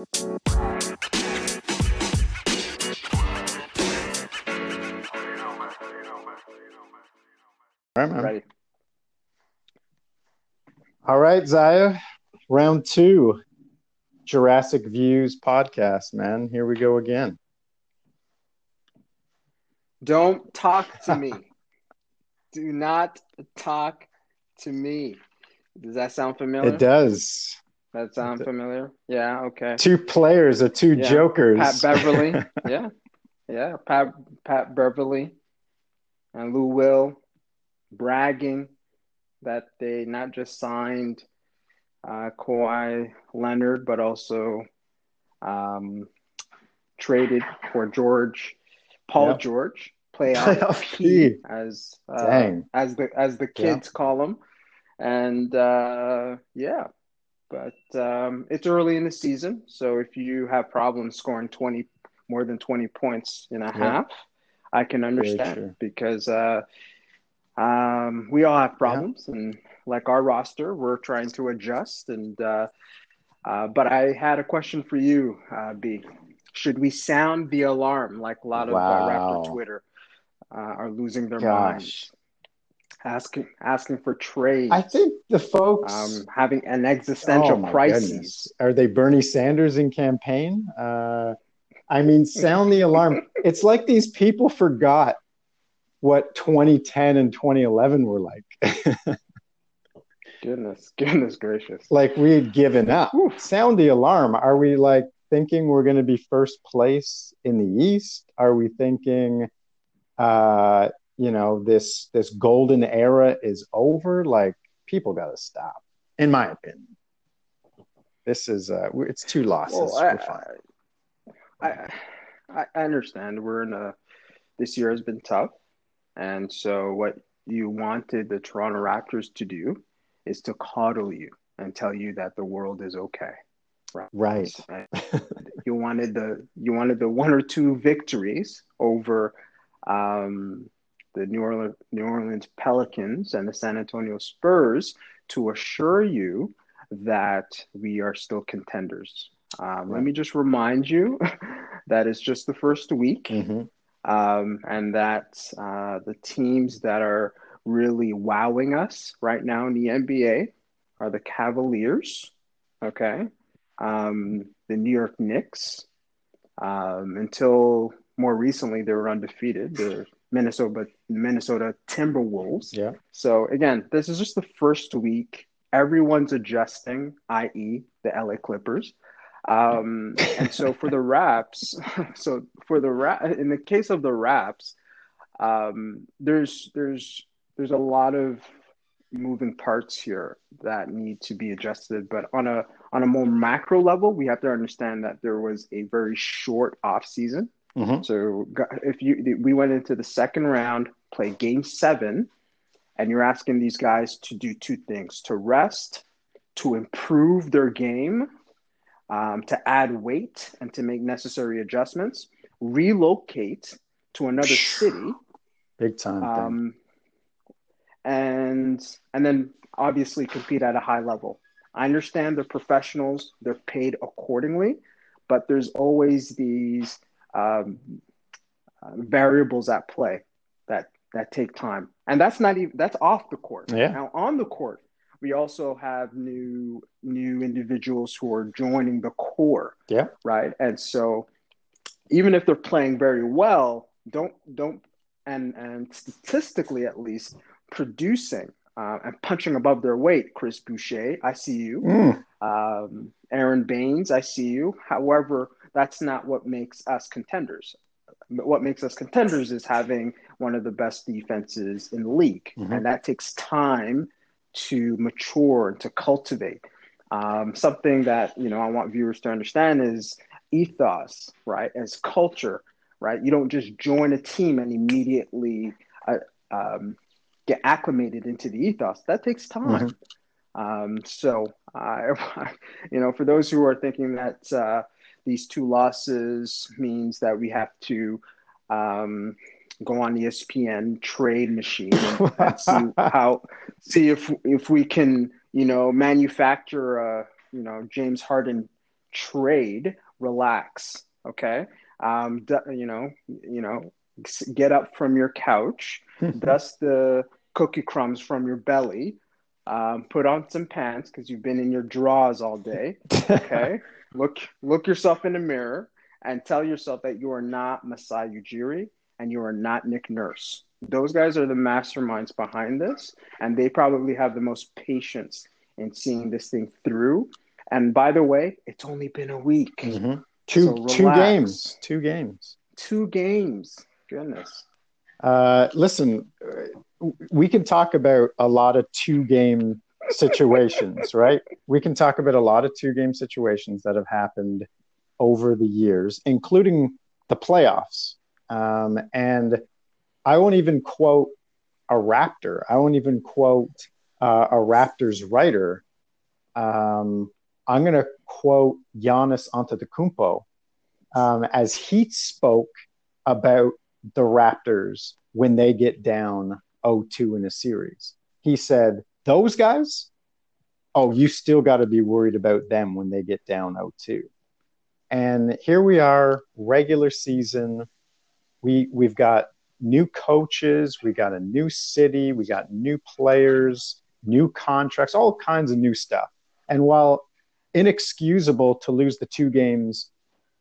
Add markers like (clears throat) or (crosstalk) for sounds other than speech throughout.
All right, man. Ready. All right, Zaya. Round two. Jurassic Views podcast, man. Here we go again. Don't talk (laughs) to me. Do not talk to me. Does that sound familiar? It does. That sounds familiar? Yeah. Okay. Two players, or two Yeah. jokers. Pat Beverly. (laughs) yeah. Yeah. Pat Pat Beverly and Lou Will bragging that they not just signed uh, Kawhi Leonard, but also um, traded for George Paul Yep. George, (laughs) playoff Playoff P, P. as uh, as the as the kids call him, and uh, yeah. But um, it's early in the season, so if you have problems scoring twenty more than twenty points in a Yeah. half, I can understand because uh, um, we all have problems, and like our roster, we're trying to adjust. And uh, uh, but I had a question for you, uh, B. Should we sound the alarm like a lot of uh, Wow. Raptor Twitter uh, are losing their minds, Gosh. Asking asking for trades, I think the folks. um, having an existential Oh, crisis? goodness. Are they Bernie Sanders in campaign? Uh, I mean, sound the alarm. (laughs) It's like these people forgot what 2010 and 2011 were like. (laughs) Goodness, goodness gracious! like we had given up. Oof. Sound the alarm. Are we like thinking we're going to be first place in the East? Are we thinking, uh, you know, this this golden era is over? Like people got to stop, in my opinion. This is uh, it's two losses. Well, we're fine. I, I, I I understand we're in a this year has been tough, and so what you wanted the Toronto Raptors to do is to coddle you and tell you that the world is okay. Right. right. (laughs) you wanted the you wanted the one or two victories over um, the New Orleans New Orleans Pelicans and the San Antonio Spurs to assure you that we are still contenders. Um, Let me just remind you (laughs) that it's just the first week, Mhm. um, and that uh, the teams that are really wowing us right now in the NBA are the Cavaliers, okay, um, the New York Knicks. Um, until more recently, they were undefeated. The Minnesota Minnesota Timberwolves. Yeah. So again, this is just the first week. Everyone's adjusting, i.e., the LA Clippers. Um, and so for the Raps, (laughs) so for the Rap, in the case of the Raps, um, there's there's there's a lot of moving parts here that need to be adjusted. But on a on a more macro level, we have to understand that there was a very short off season. Mhm. So if you we went into the second round, play game seven, and you're asking these guys to do two things: to rest, to improve their game, um, to add weight, and to make necessary adjustments, relocate to another city, Big time. um, and and then obviously compete at a high level. I understand they're professionals; they're paid accordingly, but there's always these um, uh, variables at play that that take time, and that's not even that's off the court. Yeah. Now on the court, we also have new new individuals who are joining the core. Yeah. Right, and so even if they're playing very well, don't don't and and statistically at least producing uh, and punching above their weight. Chris Boucher, I see you. Mm. Um, Aron Baynes, I see you. However, that's not what makes us contenders. What makes us contenders is having one of the best defenses in the league, Mhm. and that takes time to mature and to cultivate. Um, something that you know I want viewers to understand is ethos, right? As culture, right? You don't just join a team and immediately uh, um, get acclimated into the ethos. That takes time. Um, so, uh, (laughs) you know, for those who are thinking that uh, these two losses means that we have to um, go on ESPN trade machine and, and (laughs) see how see if if we can you know manufacture a you know James Harden trade, relax. Okay, um, you know, you know, get up from your couch, (laughs) dust the cookie crumbs from your belly, um, put on some pants because you've been in your drawers all day. (laughs) Okay, look look yourself in the mirror and tell yourself that you are not Masai Ujiri and you are not Nick Nurse. Those guys are the masterminds behind this, and they probably have the most patience in seeing this thing through. And by the way, it's only been a week. Mm-hmm. Two so two games. Two games. Two games. Goodness. Uh, listen, we can talk about a lot of two game situations, right? We can talk about a lot of two game situations that have happened over the years, including the playoffs. Um, and I won't even quote a Raptor. I won't even quote uh, a Raptors writer. Um, I'm going to quote Giannis Antetokounmpo um, as he spoke about the Raptors when they get down 0-2 in a series. He said, "Those guys, oh, you still got to be worried about them when they get down 0-2." And here we are, regular season. We we've got new coaches, we got a new city, we got new players, new contracts, all kinds of new stuff. And while inexcusable to lose the two games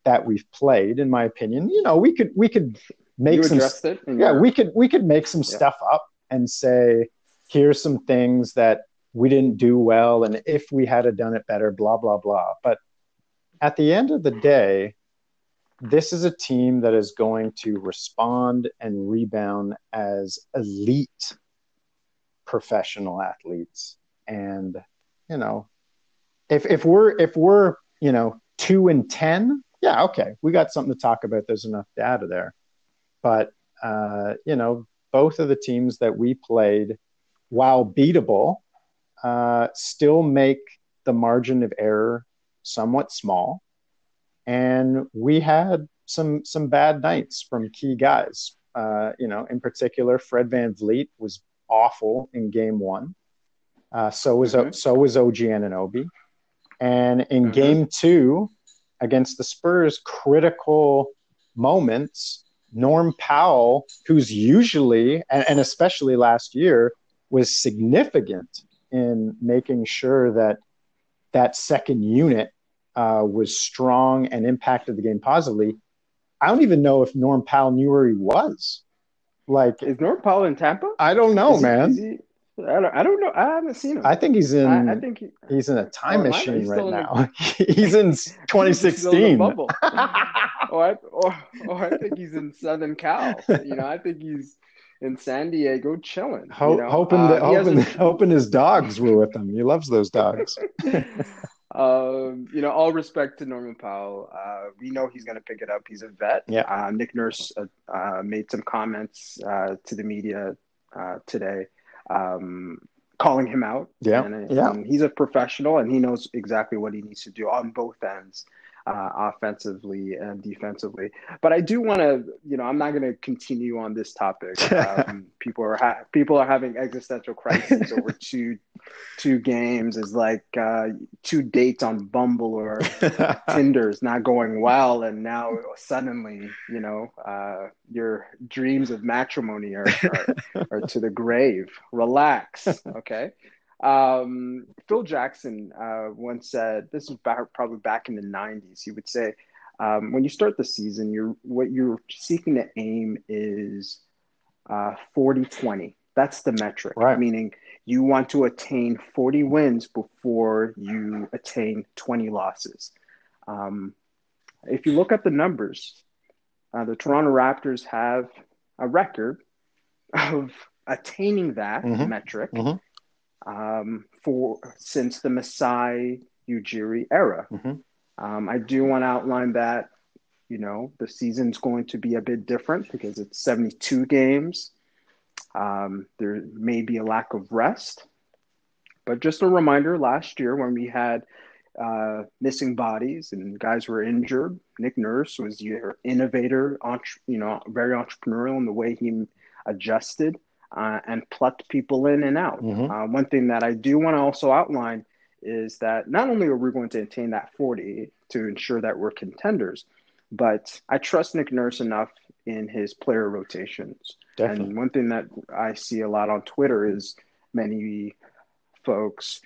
that we've played, in my opinion, you know, we could we could make you some yeah, we could we could make some yeah. stuff up and say, here's some things that we didn't do well, and if we had done it better, blah blah blah. But at the end of the day, this is a team that is going to respond and rebound as elite professional athletes. And, you know, if if we're if we're, you know, two and ten, yeah, okay, we got something to talk about. There's enough data there. But uh, you know, both of the teams that we played, while beatable, uh, still make the margin of error somewhat small and we had some some bad nights from key guys. Uh, you know, in particular, Fred VanVleet was awful in Game One. Uh, so was mm-hmm. so was OG Anunoby, and in mm-hmm. Game Two against the Spurs, critical moments. Norm Powell, who's usually and, and especially last year was significant in making sure that that second unit uh, was strong and impacted the game positively. I don't even know if Norm Powell knew where he was. Like, is Norm Powell in Tampa? I don't know, is man. He, he, I, don't, I don't know. I haven't seen him. I think he's in. I, I think he, he's in a time oh, machine right now. The, (laughs) he's in (laughs) 2016. (laughs) or, I, or, or I think he's in Southern Cal. You know, I think he's in San Diego chilling. Ho- you know? hoping, uh, hoping, (laughs) hoping his dogs were with him. He loves those dogs. (laughs) Um, you know, all respect to Norman Powell. Uh, we know he's going to pick it up. He's a vet. Yeah. Uh, Nick Nurse uh, uh made some comments uh, to the media uh, today, um, calling him out. Yeah. And, yeah. And he's a professional, and he knows exactly what he needs to do on both ends uh, offensively and defensively. But I do want to, you know, I'm not going to continue on this topic. (laughs) Um, people are ha- people are having existential crises over (laughs) two two games. Is like uh, two dates on Bumble or (laughs) Tinder is not going well, and now suddenly, you know, uh, your dreams of matrimony are, are, are to the grave. Relax, okay. Um, Phil Jackson uh, once said, this is back, probably back in the 90s, he would say, um, when you start the season, you're, what you're seeking to aim is uh, 40 20. That's the metric, right. meaning you want to attain 40 wins before you attain 20 losses. Um, if you look at the numbers, uh, the Toronto Raptors have a record of attaining that mm-hmm. metric mm-hmm um, for since the Masai Ujiri era. Mm-hmm. Um, I do want to outline that you know the season's going to be a bit different because it's 72 games. Um, there may be a lack of rest, but just a reminder: last year when we had uh, missing bodies and guys were injured, Nick Nurse was your innovator, entre- you know, very entrepreneurial in the way he adjusted uh, and plucked people in and out. Mm-hmm. Uh, one thing that I do want to also outline is that not only are we going to attain that 40 to ensure that we're contenders, but I trust Nick Nurse enough in his player rotations. Definitely. And one thing that I see a lot on Twitter is many folks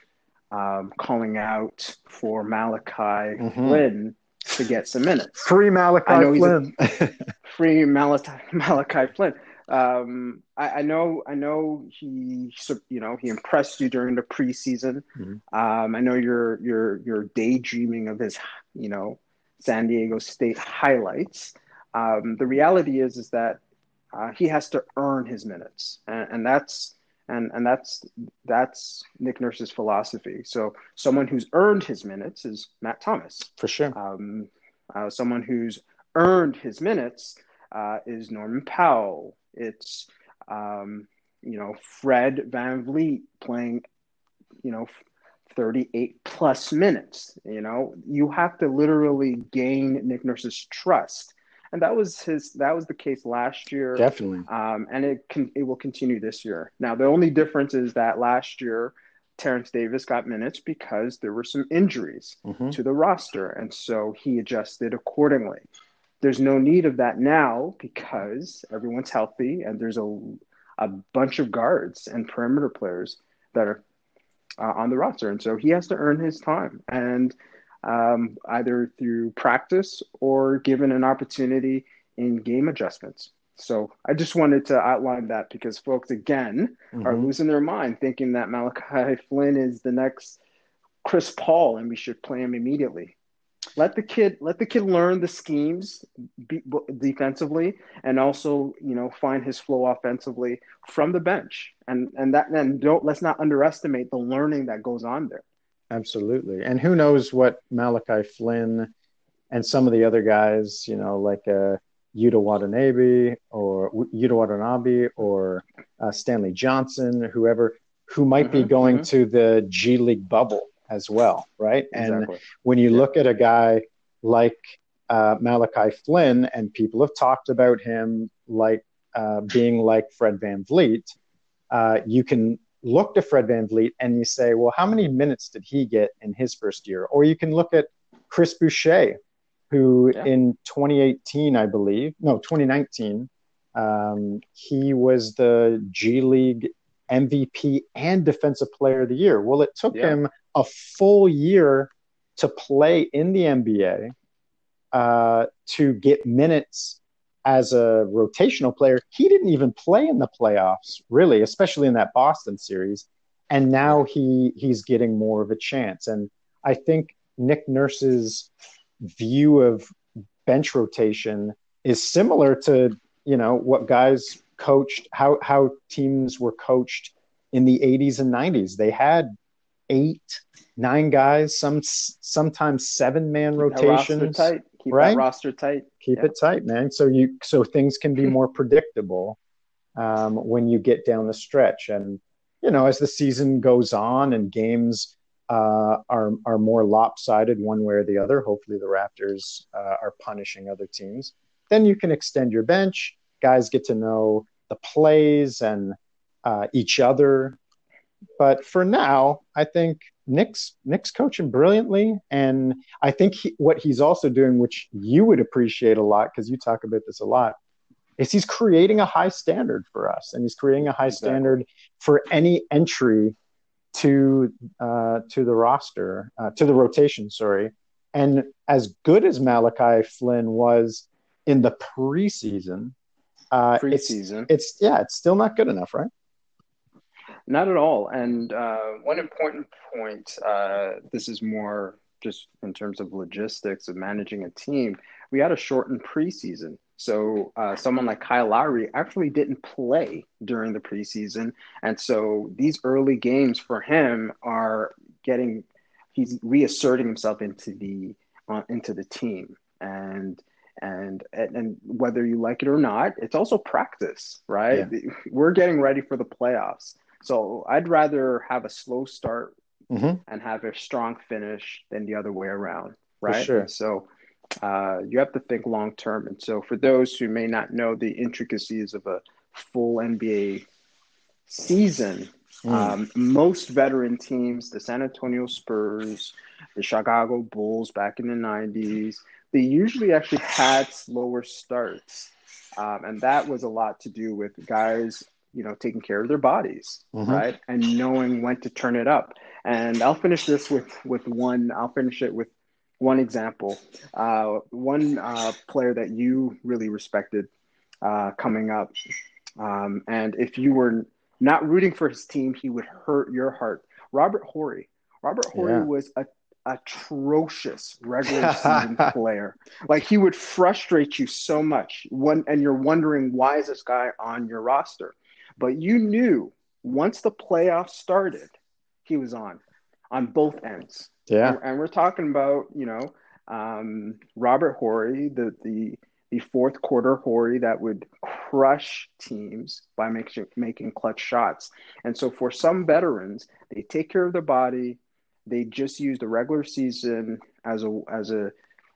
um, calling out for Malachi mm-hmm. Flynn to get some minutes. Free Malachi Flynn. (laughs) free Malachi, Malachi Flynn. Um, I, I, know, I know he, you know, he impressed you during the preseason. Mm-hmm. Um, I know you're, you're, you're daydreaming of his, you know, San Diego State highlights. Um, the reality is, is that uh, he has to earn his minutes, and, and that's and and that's that's Nick Nurse's philosophy. So someone who's earned his minutes is Matt Thomas for sure. Um, uh, someone who's earned his minutes uh, is Norman Powell. It's um, you know Fred VanVleet playing you know 38 plus minutes. You know? You have to literally gain Nick Nurse's trust. And that was his that was the case last year. Definitely. Um, and it can it will continue this year. Now the only difference is that last year Terence Davis got minutes because there were some injuries mm-hmm. to the roster. And so he adjusted accordingly there's no need of that now because everyone's healthy and there's a a bunch of guards and perimeter players that are uh, on the roster and so he has to earn his time and um, either through practice or given an opportunity in game adjustments. So I just wanted to outline that because folks again mm-hmm. are losing their mind thinking that Malachi (laughs) Flynn is the next Chris Paul and we should play him immediately. Let the kid let the kid learn the schemes be, defensively and also you know find his flow offensively from the bench and and that then don't let's not underestimate the learning that goes on there. Absolutely. And who knows what Malachi Flynn and some of the other guys, you know, like uh, Yuta Watanabe or Yuta Watanabe or uh, Stanley Johnson, whoever, who might mm-hmm, be going mm-hmm. to the G League bubble as well, right? Exactly. And when you yeah. look at a guy like uh, Malachi Flynn, and people have talked about him like uh, being like Fred VanVleet, uh, you can look to Fred Van VanVleet and you say, well, how many minutes did he get in his first year? Or you can look at Chris Boucher, who yeah. in 2018, I believe, no, 2019, um, he was the G League MVP and Defensive Player of the Year. Well, it took yeah. him a full year to play in the NBA uh, to get minutes as a rotational player, he didn't even play in the playoffs, really, especially in that Boston series. And now he he's getting more of a chance. And I think Nick Nurse's view of bench rotation is similar to you know what guys coached how how teams were coached in the 80s and 90s. They had eight, nine guys, some sometimes seven man rotations. Keep right? roster tight. Keep yeah. it tight, man. So you so things can be (clears throat) more predictable um, when you get down the stretch. And you know, as the season goes on and games uh, are are more lopsided one way or the other. Hopefully, the Raptors uh, are punishing other teams. Then you can extend your bench. Guys get to know the plays and uh, each other. But for now, I think Nick's Nick's coaching brilliantly, and I think he, what he's also doing, which you would appreciate a lot because you talk about this a lot, is he's creating a high standard for us, and he's creating a high exactly. standard for any entry to uh, to the roster, uh, to the rotation. Sorry, and as good as Malachi Flynn was in the preseason, uh, preseason, it's, it's yeah, it's still not good enough, right? Not at all. And uh, one important point uh, this is more just in terms of logistics of managing a team. We had a shortened preseason. So uh, someone like Kyle Lowry actually didn't play during the preseason. And so these early games for him are getting, he's reasserting himself into the, uh, into the team. And and and whether you like it or not it's also practice right yeah. we're getting ready for the playoffs so I'd rather have a slow start mm-hmm. and have a strong finish than the other way around, right? Sure. So uh, you have to think long term. And so for those who may not know the intricacies of a full NBA season, Mm. Um, most veteran teams, the San Antonio Spurs, the Chicago Bulls back in the 90s, they usually actually had slower starts. Um, and that was a lot to do with guys, you know, taking care of their bodies, mm-hmm. right? And knowing when to turn it up. And I'll finish this with, with one, I'll finish it with one example. Uh, one uh, player that you really respected uh, coming up. Um, and if you were not rooting for his team, he would hurt your heart. Robert Horry. Robert Horry yeah. was a atrocious regular (laughs) season player. Like he would frustrate you so much when and you're wondering why is this guy on your roster? But you knew once the playoffs started, he was on on both ends. Yeah. And, and we're talking about, you know, um, Robert Horry, the the the fourth quarter Horry that would crush teams by making making clutch shots. And so for some veterans, they take care of their body. They just use the regular season as a as a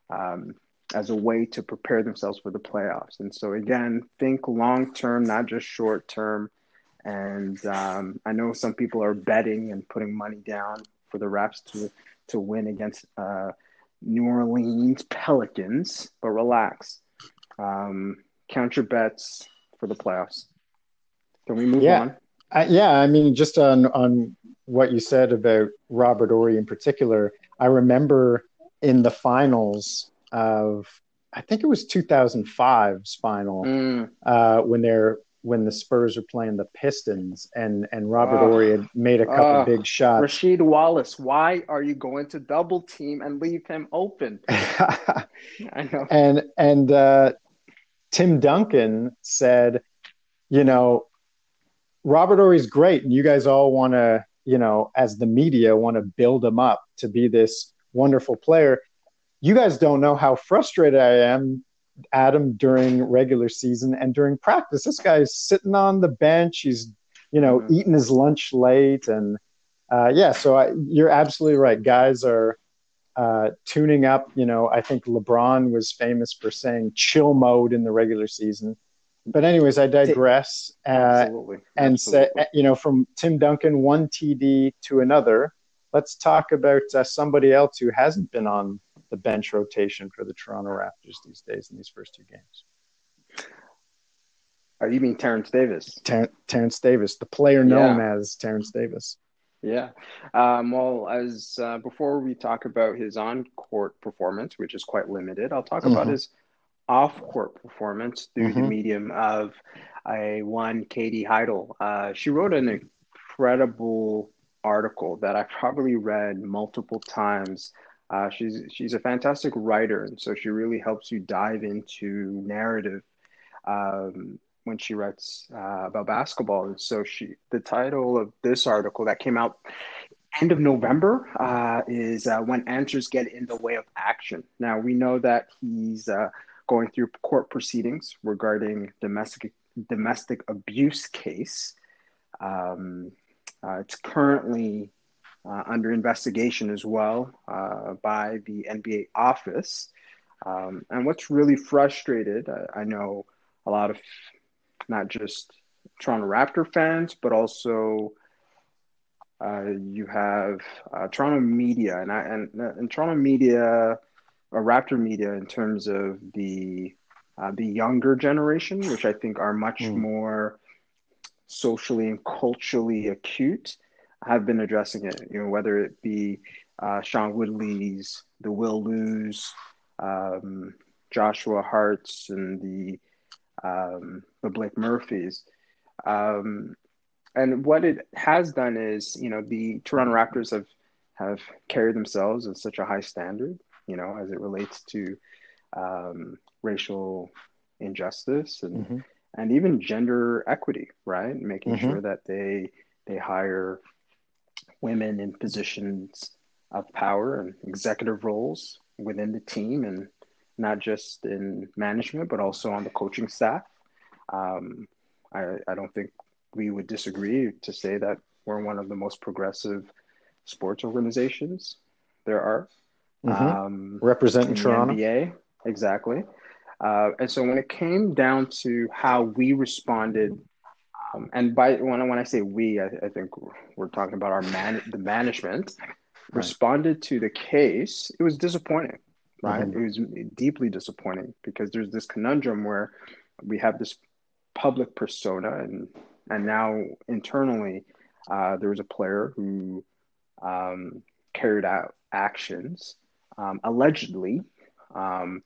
um, as a way to prepare themselves for the playoffs. And so again, think long term, not just short term. And um, I know some people are betting and putting money down for the Raps to to win against uh, New Orleans Pelicans, but relax. Um, count your bets for the playoffs. Can we move yeah. on? Uh, yeah, I mean, just on on what you said about Robert Horry in particular, I remember in the finals of I think it was 2005's final mm. uh, when they're when the Spurs were playing the Pistons and and Robert uh, Horry had made a couple uh, big shots. Rasheed Wallace, why are you going to double team and leave him open? (laughs) I know. And and uh, Tim Duncan said, you know, Robert Horry's great, and you guys all want to, you know, as the media want to build him up to be this wonderful player. You guys don't know how frustrated I am Adam during regular season and during practice. This guy's sitting on the bench. He's, you know, mm-hmm. eating his lunch late. And uh, yeah, so I, you're absolutely right. Guys are uh, tuning up. You know, I think LeBron was famous for saying chill mode in the regular season. But anyways, I digress. Uh, Absolutely. And Absolutely. say, you know, from Tim Duncan, one TD to another. Let's talk about uh, somebody else who hasn't been on the bench rotation for the Toronto Raptors these days in these first two games. Oh, you mean Terence Davis? Ter- Terence Davis, the player known yeah. as Terence Davis. Yeah. Um, well, as uh, before we talk about his on-court performance, which is quite limited, I'll talk mm-hmm. about his off-court performance through mm-hmm. the medium of a one Katie Heindl. Uh, she wrote an incredible article that I probably read multiple times uh, she's she's a fantastic writer, and so she really helps you dive into narrative um, when she writes uh, about basketball. And so she, the title of this article that came out end of November uh, is uh, "When Answers Get in the Way of Action." Now we know that he's uh, going through court proceedings regarding domestic domestic abuse case. Um, uh, it's currently uh, under investigation as well uh, by the NBA office. Um, and what's really frustrated, I, I, know a lot of not just Toronto Raptor fans, but also uh, you have uh, Toronto media and I, and, and Toronto media, Raptor media, in terms of the uh, the younger generation, which I think are much mm. more socially and culturally acute have been addressing it. You know, whether it be uh, Sean Woodley's, the Will Lose, um, Joshua Harts, and the um, the Blake Murphys. Um, and what it has done is, you know, the Toronto Raptors have have carried themselves at such a high standard, you know, as it relates to um, racial injustice and mm-hmm. and even gender equity, right? Making mm-hmm. sure that they they hire women in positions of power and executive roles within the team and not just in management but also on the coaching staff um, I, I don't think we would disagree to say that we're one of the most progressive sports organizations there are mm-hmm. um, representing toronto NBA. exactly uh, and so when it came down to how we responded Um, and by when, when I say we, I, I, think we're talking about our man, the management right. responded to the case. It was disappointing, right? Mm-hmm. It was deeply disappointing because there's this conundrum where we have this public persona, and and now internally, uh, there was a player who um, carried out actions um, allegedly, um,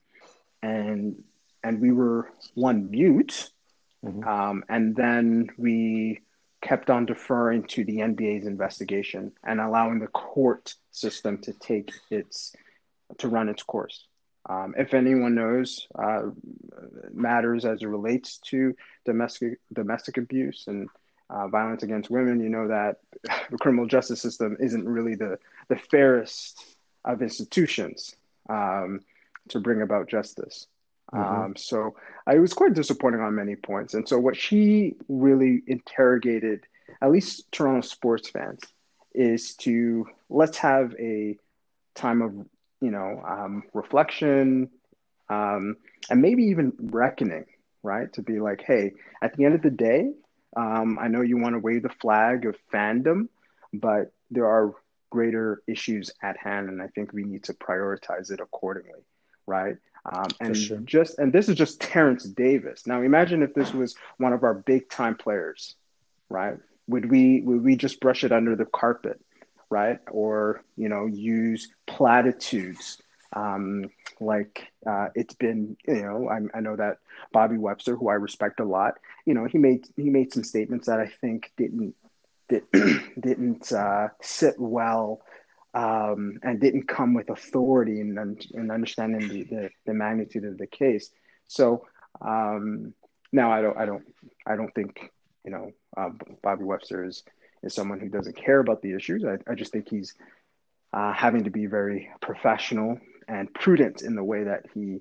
and and we were one mute Mm-hmm. Um, and then we kept on deferring to the NBA's investigation and allowing the court system to take its to run its course. Um, if anyone knows uh, matters as it relates to domestic domestic abuse and uh, violence against women, you know that the criminal justice system isn't really the the fairest of institutions um, to bring about justice. Mm-hmm. Um, so I was quite disappointing on many points. And so what she really interrogated, at least Toronto sports fans, is to let's have a time of you know um, reflection um, and maybe even reckoning, right? To be like, hey, at the end of the day, um, I know you want to wave the flag of fandom, but there are greater issues at hand, and I think we need to prioritize it accordingly, right? Um, and sure. just and this is just Terence Davis. Now imagine if this was one of our big time players, right? Would we would we just brush it under the carpet, right? Or you know use platitudes um, like uh, it's been you know I, I know that Bobby Webster, who I respect a lot, you know he made he made some statements that I think didn't did, (clears throat) didn't uh, sit well um, and didn't come with authority and, and understanding the, the, the, magnitude of the case. So um, now I don't I don't I don't think you know uh, Bobby Webster is is someone who doesn't care about the issues. I, I just think he's uh, having to be very professional and prudent in the way that he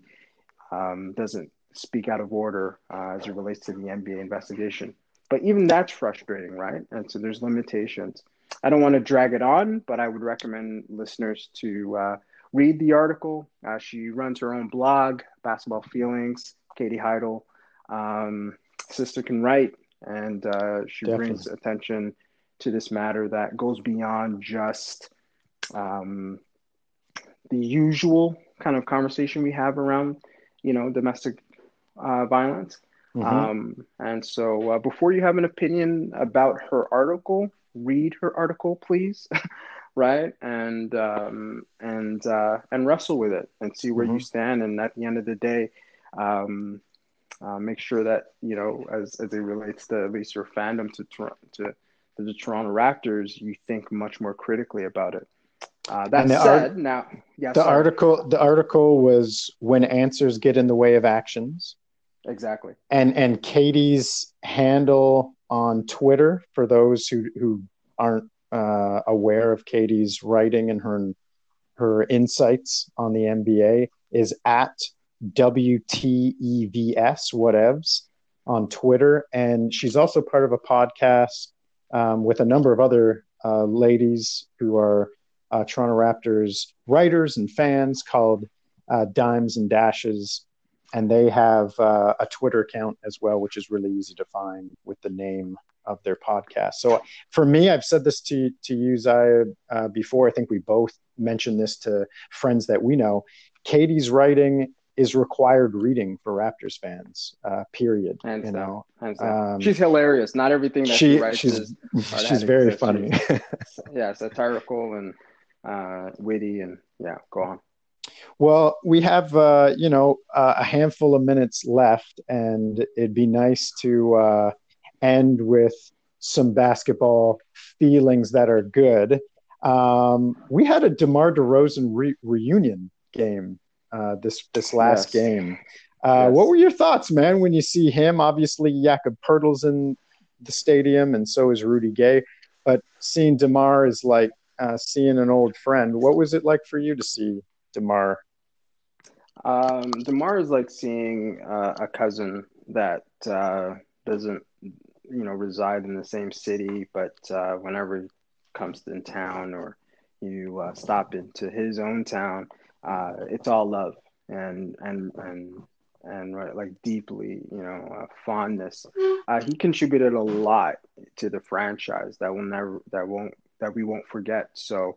um, doesn't speak out of order uh, as it relates to the NBA investigation. But even that's frustrating, right? And so there's limitations. I don't want to drag it on, but I would recommend listeners to uh, read the article. Uh, she runs her own blog, Basketball Feelings, Katie Heindl. Um, Sister can write, and uh, she Definitely. brings attention to this matter that goes beyond just um, the usual kind of conversation we have around, you know, domestic uh, violence. Mm-hmm. Um, and so, uh, before you have an opinion about her article, read her article, please, (laughs) right? And um, and uh, and wrestle with it and see where mm-hmm. you stand. And at the end of the day, um, uh, make sure that you know, as as it relates to at least your fandom to to, to the Toronto Raptors, you think much more critically about it. Uh, that said, art- now yeah, the sorry. article the article was when answers get in the way of actions. Exactly. And and Katie's handle on Twitter for those who who aren't uh, aware of Katie's writing and her her insights on the NBA is at WTEVS whatevs on Twitter, and she's also part of a podcast um, with a number of other uh, ladies who are uh, Toronto Raptors writers and fans called uh, Dimes and Dashes and they have uh, a Twitter account as well, which is really easy to find with the name of their podcast. So for me, I've said this to to you, Zaya, uh, before. I think we both mentioned this to friends that we know. Katie's writing is required reading for Raptors fans. Uh, period. Hands you know, um, she's hilarious. Not everything that she, she writes she's, is (laughs) she's very funny. (laughs) yeah, satirical and uh, witty, and yeah, go on. Well, we have uh, you know uh, a handful of minutes left, and it'd be nice to uh, end with some basketball feelings that are good. Um, we had a DeMar DeRozan re- reunion game uh, this this last yes. game. Uh, yes. What were your thoughts, man, when you see him? Obviously, Jakob Poeltl's in the stadium, and so is Rudy Gay. But seeing DeMar is like uh, seeing an old friend. What was it like for you to see Demar? Um, Demar is like seeing uh, a cousin that uh, doesn't, you know, reside in the same city, but uh, whenever he comes in town or you uh, stop into his own town, uh, it's all love and and and and right, like deeply, you know, uh, fondness. He contributed a lot to the franchise that will never, that won't, that we won't forget. So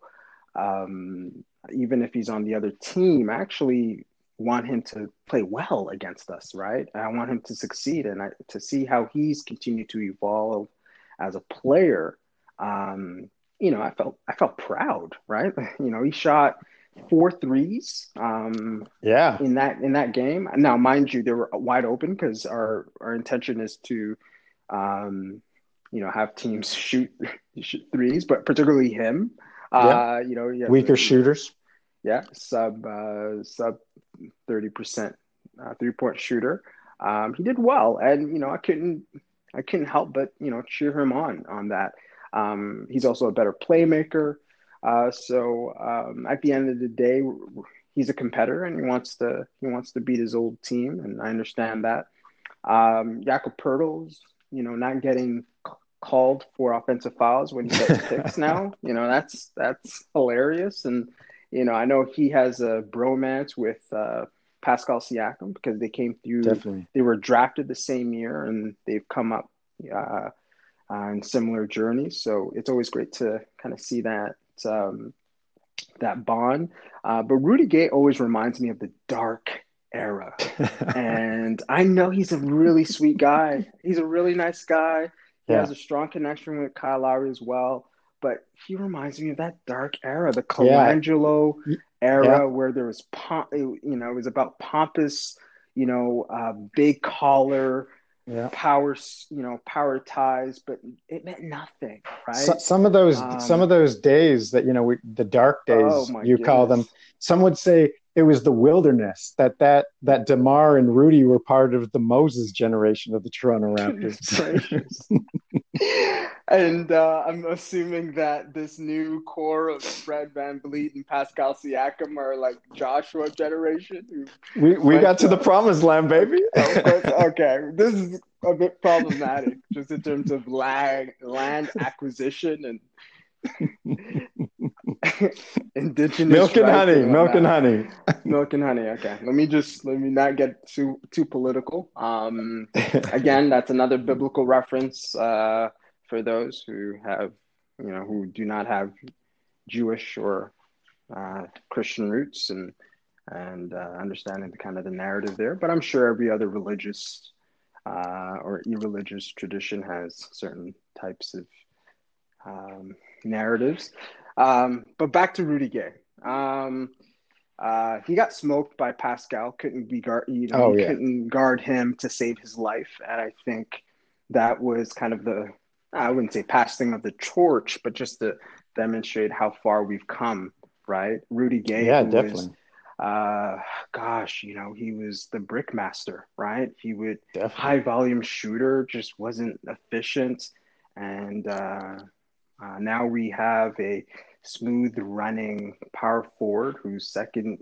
um, even if he's on the other team, I actually want him to play well against us, right? I want him to succeed and I, to see how he's continued to evolve as a player. Um, you know, I felt I felt proud, right? (laughs) You know, he shot four threes. Um, yeah. In that in that game. Now, mind you, they were wide open because our our intention is to, um, you know, have teams (laughs) shoot, shoot threes, but particularly him. Uh, you know, weaker shooters. Yeah, sub uh, sub thirty percent uh, three point shooter. Um, he did well, and you know, I couldn't I couldn't help but you know cheer him on on that. Um, he's also a better playmaker. Uh, so um, at the end of the day, he's a competitor and he wants to he wants to beat his old team, and I understand that. Um, Jakob Poeltl's, you know, not getting called for offensive fouls when he gets (laughs) picks now. You know, that's that's hilarious. And you know, I know he has a bromance with uh, Pascal Siakam because they came through. Definitely, they were drafted the same year, and they've come up uh, uh, in similar journeys. So it's always great to kind of see that um, that bond. Uh, but Rudy Gay always reminds me of the dark era, (laughs) and I know he's a really sweet guy. He's a really nice guy. He yeah. has a strong connection with Kyle Lowry as well. But he reminds me of that dark era, the Colangelo yeah. era, where there was, pomp, you know, it was about pompous, you know, uh, big collar, yeah. power, you know, power ties, but it meant nothing, right? So, some of those, um, some of those days that you know, we, the dark days, oh you goodness. call them. Some would say it was the wilderness that that that Demar and Rudy were part of the Moses generation of the Toronto (laughs) Raptors. (laughs) and uh, I'm assuming that this new core of Fred Van VanVleet and Pascal Siakam are like Joshua generation. We we got to the promised land, baby. (laughs) okay, this is a bit problematic just in terms of land land acquisition and (laughs) indigenous milk and honey milk and honey. (laughs) Milk and honey okay. Let me just let me not get too too political. Um (laughs) again that's another biblical reference uh for those who have you know who do not have jewish or uh christian roots and and uh, understanding the kind of the narrative there. But i'm sure every other religious uh, or irreligious tradition has certain types of um, narratives. Um, but back to Rudy Gay. Um, uh, he got smoked by Pascal. Couldn't be guard. You know, oh, yeah. couldn't guard him to save his life. And I think that was kind of the I wouldn't say passing of the torch, but just to demonstrate how far we've come. Right, Rudy Gay. Yeah, definitely. Was, uh, gosh, you know, he was the brick master. Right, he would definitely. high volume shooter, just wasn't efficient, and uh, uh, now we have a smooth running power forward who's second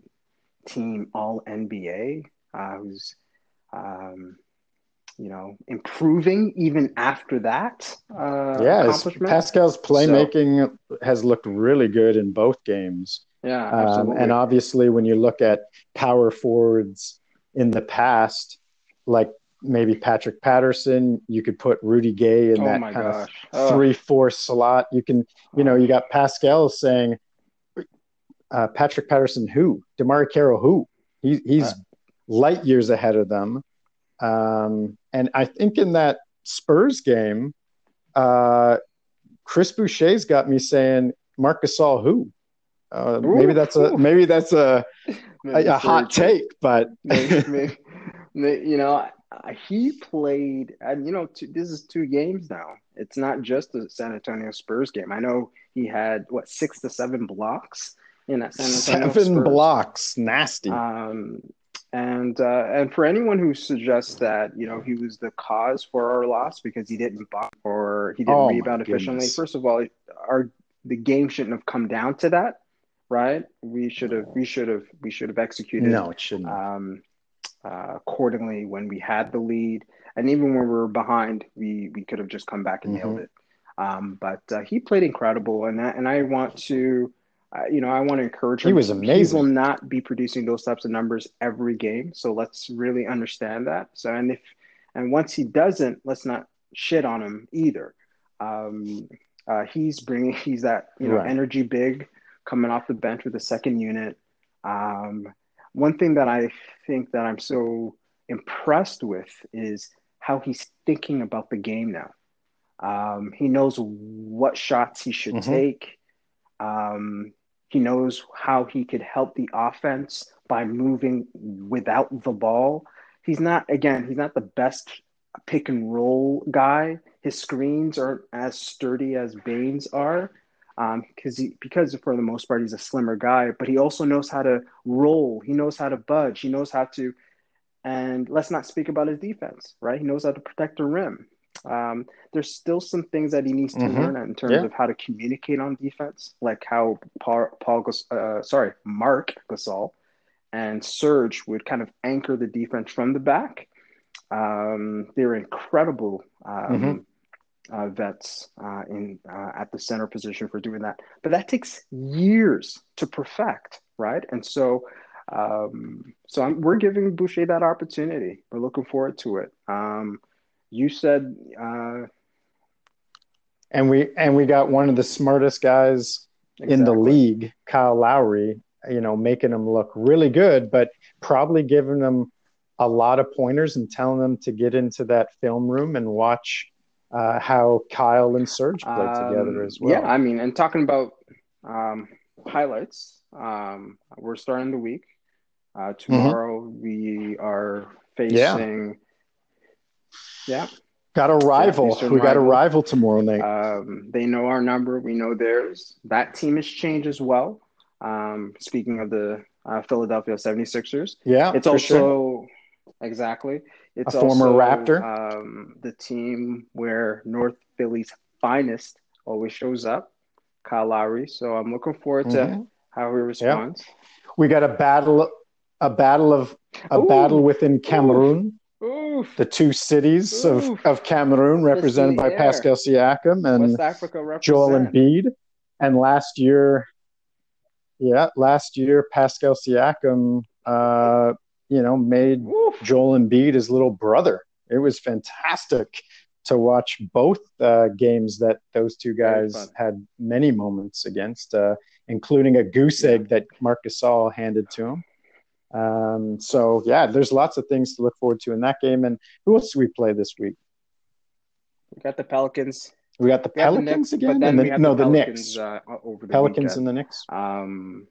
team All NBA, uh, who's um, you know improving even after that. Uh, yeah, Pascal's playmaking so, has looked really good in both games. Yeah, um, and obviously when you look at power forwards in the past, like maybe Patrick Patterson. You could put Rudy Gay in oh that kind gosh. of oh. three four slot. You can, you know, you got Pascal saying uh, Patrick Patterson who DeMarre Carroll who he, he's uh, light years ahead of them. Um, and I think in that Spurs game, uh, Chris Boucher's got me saying Marc Gasol who. Uh, ooh, maybe that's a ooh. maybe that's a (laughs) a, a hot take, but maybe, maybe, (laughs) you know uh, he played, and you know, two, this is two games now. It's not just the San Antonio Spurs game. I know he had what six to seven blocks in that San Antonio seven Spurs. blocks, nasty. Um, and uh, and for anyone who suggests that you know he was the cause for our loss because he didn't block or he didn't oh rebound efficiently, first of all, our the game shouldn't have come down to that, right? We should have we should have we should have executed. No, it shouldn't. Um, uh, accordingly when we had the lead, and even when we were behind, we we could have just come back and mm-hmm. nailed it. Um, but uh, he played incredible, and I, and I want to uh, you know, I want to encourage him. He was amazing. He will not be producing those types of numbers every game. So let's really understand that. So, and if, and once he doesn't, let's not shit on him either. Um, uh, he's bringing, he's that, you know, Right. energy big coming off the bench with the second unit. Um, one thing that I think that I'm so impressed with is how he's thinking about the game now. Um, he knows what shots he should Mhm. take. Um, he knows how he could help the offense by moving without the ball. He's not, again, he's not the best pick and roll guy. His screens aren't as sturdy as Baynes are because he because for the most part he's a slimmer guy, but he also knows how to roll. He knows how to budge. He knows how to, and let's not speak about his defense, right? He knows how to protect the rim. Um, there's still some things that he needs to Mhm. learn in terms Yeah. of how to communicate on defense, like how Paul, Paul uh, sorry, Marc Gasol and Serge would kind of anchor the defense from the back. Um, they're incredible um, Mhm. Uh, vets uh, in uh, at the center position for doing that, but that takes years to perfect, right? And so, um, so I'm, we're giving Boucher that opportunity. We're looking forward to it. Um, you said, uh, And we and we got one of the smartest guys in the league, Kyle Lowry, you know, making them look really good, but probably giving them a lot of pointers and telling them to get into that film room and watch uh, how Kyle and Serge play together Um, as well. Yeah, I mean, and talking about um, highlights, um, we're starting the week. Uh, tomorrow we are facing. Yeah, Got a rival. Eastern we got a rival. rival tomorrow night. um, they know our number. We know theirs. That team has changed as well. Um, speaking of the uh, Philadelphia 76ers, yeah, it's also sure. Exactly. It's A former also, Raptor. um, the team where North Philly's finest always shows up, Kyle Lowry. So I'm looking forward to Mhm. how he responds. We got a battle, a battle of a Ooh. battle within Cameroon. Oof, the two cities of, of Cameroon, represented by air. Pascal Siakam and West Africa represent. Joel Embiid. And last year, yeah, last year Pascal Siakam, uh, you know, made Oof. Joel Embiid his little brother. It was fantastic to watch both uh, games that those two guys had many moments against, uh, including a goose egg that Marc Gasol handed to him. Um, so yeah, there's lots of things to look forward to in that game. And who else do we play this week? We got the Pelicans. We got the We have the Pelicans Knicks, again, but then and the, no, the the Pelicans Knicks, uh, over the Pelicans weekend. and the Knicks. Um,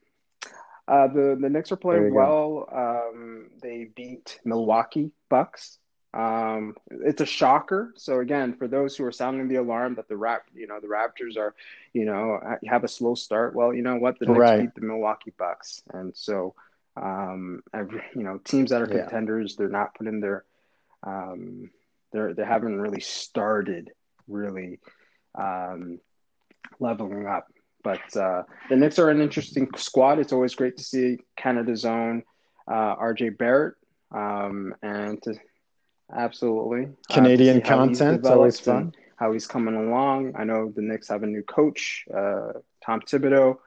uh, the the Knicks are playing well. Um, they beat Milwaukee Bucks. Um, it's a shocker. So again, for those who are sounding the alarm that the rap, you know, the Raptors are, you know, have a slow start. Well, you know what, the Knicks Right. beat the Milwaukee Bucks, and so, um, every, you know, teams that are Yeah. contenders, they're not putting their, um, they're they haven't really started really, um, leveling up. But uh, the Knicks are an interesting squad. It's always great to see Canada's own uh, RJ Barrett, um, and to absolutely uh, Canadian how content, always fun. How he's coming along. I know the Knicks have a new coach, uh, Tom Thibodeau.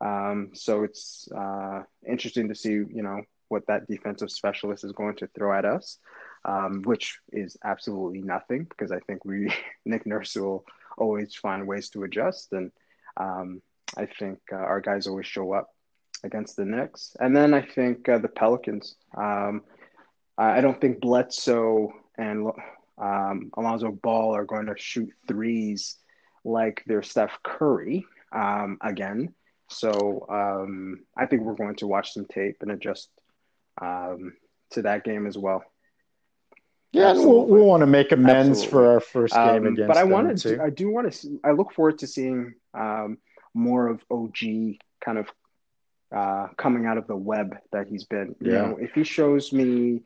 Um, so it's uh, interesting to see, you know, what that defensive specialist is going to throw at us, um, which is absolutely nothing because I think we (laughs) Nick Nurse will always find ways to adjust, and um, I think uh, our guys always show up against the Knicks, and then I think uh, the Pelicans. Um, I don't think Bledsoe and um, Alonzo Ball are going to shoot threes like they're Steph Curry um, again. So um, I think we're going to watch some tape and adjust um, to that game as well. Yeah, we'll, we'll want to make amends Absolutely. for our first game Um, against but I too. to, I do want to, see, I look forward to seeing um, more of OG kind of uh, coming out of the web that he's been. You Yeah. know, if he shows me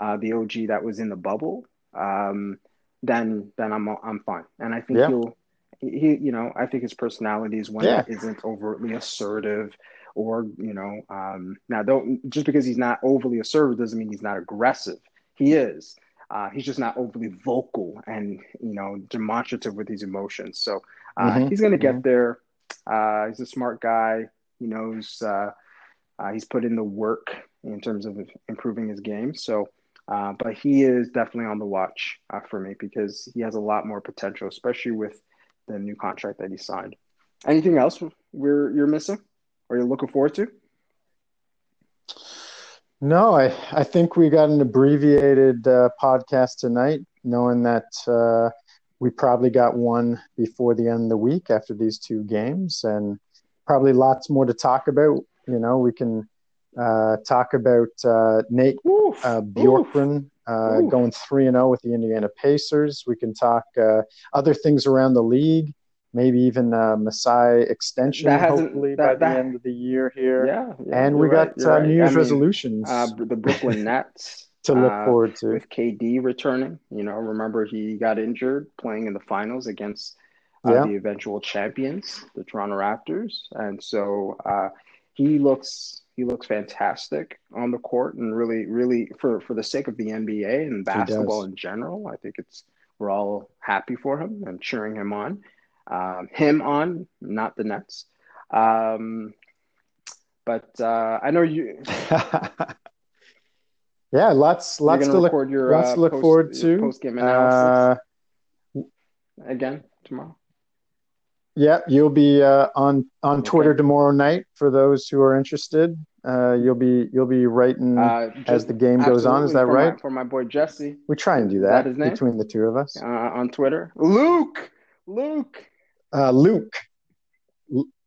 uh, the OG that was in the bubble, um, then then I'm I'm fine. And I think Yeah. he'll he you know I think his personality is one Yeah. that isn't overtly assertive or you know um, now don't just because he's not overly assertive doesn't mean he's not aggressive. He is. Uh, he's just not overly vocal and you know demonstrative with his emotions. So uh, Mhm. he's going to get there. Uh, he's a smart guy. He knows uh, uh, he's put in the work in terms of improving his game. So, uh, but he is definitely on the watch uh, for me because he has a lot more potential, especially with the new contract that he signed. Anything else we're you're missing or you're looking forward to? No, I, I think we got an abbreviated uh, podcast tonight, knowing that uh, we probably got one before the end of the week after these two games, and probably lots more to talk about. You know, we can uh, talk about uh, Nate uh, Bjorkgren uh, going 3 and 0 with the Indiana Pacers. We can talk other things around the league maybe even a Masai extension, hopefully that, by that, the end of the year here. Yeah, yeah and we got right, uh, right. New Year's I mean, resolutions. Uh, the Brooklyn (laughs) Nets to look uh, forward to with KD returning. You know, remember he got injured playing in the finals against uh, yeah. the eventual champions, the Toronto Raptors, and so uh, he looks. He looks fantastic on the court, and really, really, for for the sake of the NBA and basketball in general, I think it's we're all happy for him and cheering him on um, him on, not the Nets. Um, but uh, I know you. (laughs) yeah, lots, lots to look, your, lots uh, to look post, forward to. Post game analysis uh, again tomorrow. Yeah, you'll be uh, on on okay. Twitter tomorrow night for those who are interested. Uh, you'll be you'll be writing uh, as the game goes on. Is that for right? My, for my boy Jesse. We try and do that, that between the two of us uh, on Twitter. Luke, Luke. Uh, Luke.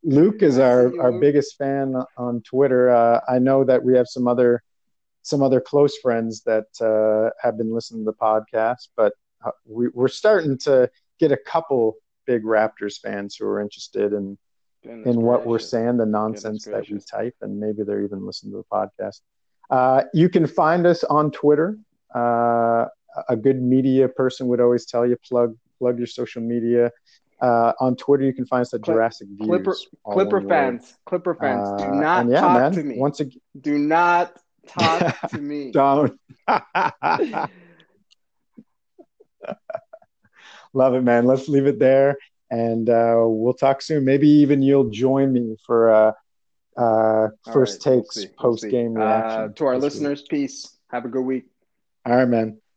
Luke is our, our biggest fan on Twitter. Uh, I know that we have some other some other close friends that uh, have been listening to the podcast, but uh, we, are starting to get a couple big Raptors fans who are interested in Goodness in what we're saying, the nonsense that we type, and maybe they're even listening to the podcast. Uh, you can find us on Twitter. Uh, a good media person would always tell you plug plug your social media. Uh, on Twitter, you can find us at Clip, Jurassic Views. Clipper, Clipper fans, word. Clipper fans, do uh, not yeah, talk man, to me. Once again, do not (laughs) talk to me. (laughs) Don't. (laughs) Love it, man. Let's leave it there, and uh, we'll talk soon. Maybe even you'll join me for uh, uh, first right, takes we'll post game we'll reaction. to our listeners, peace. Have a good week. All right, man.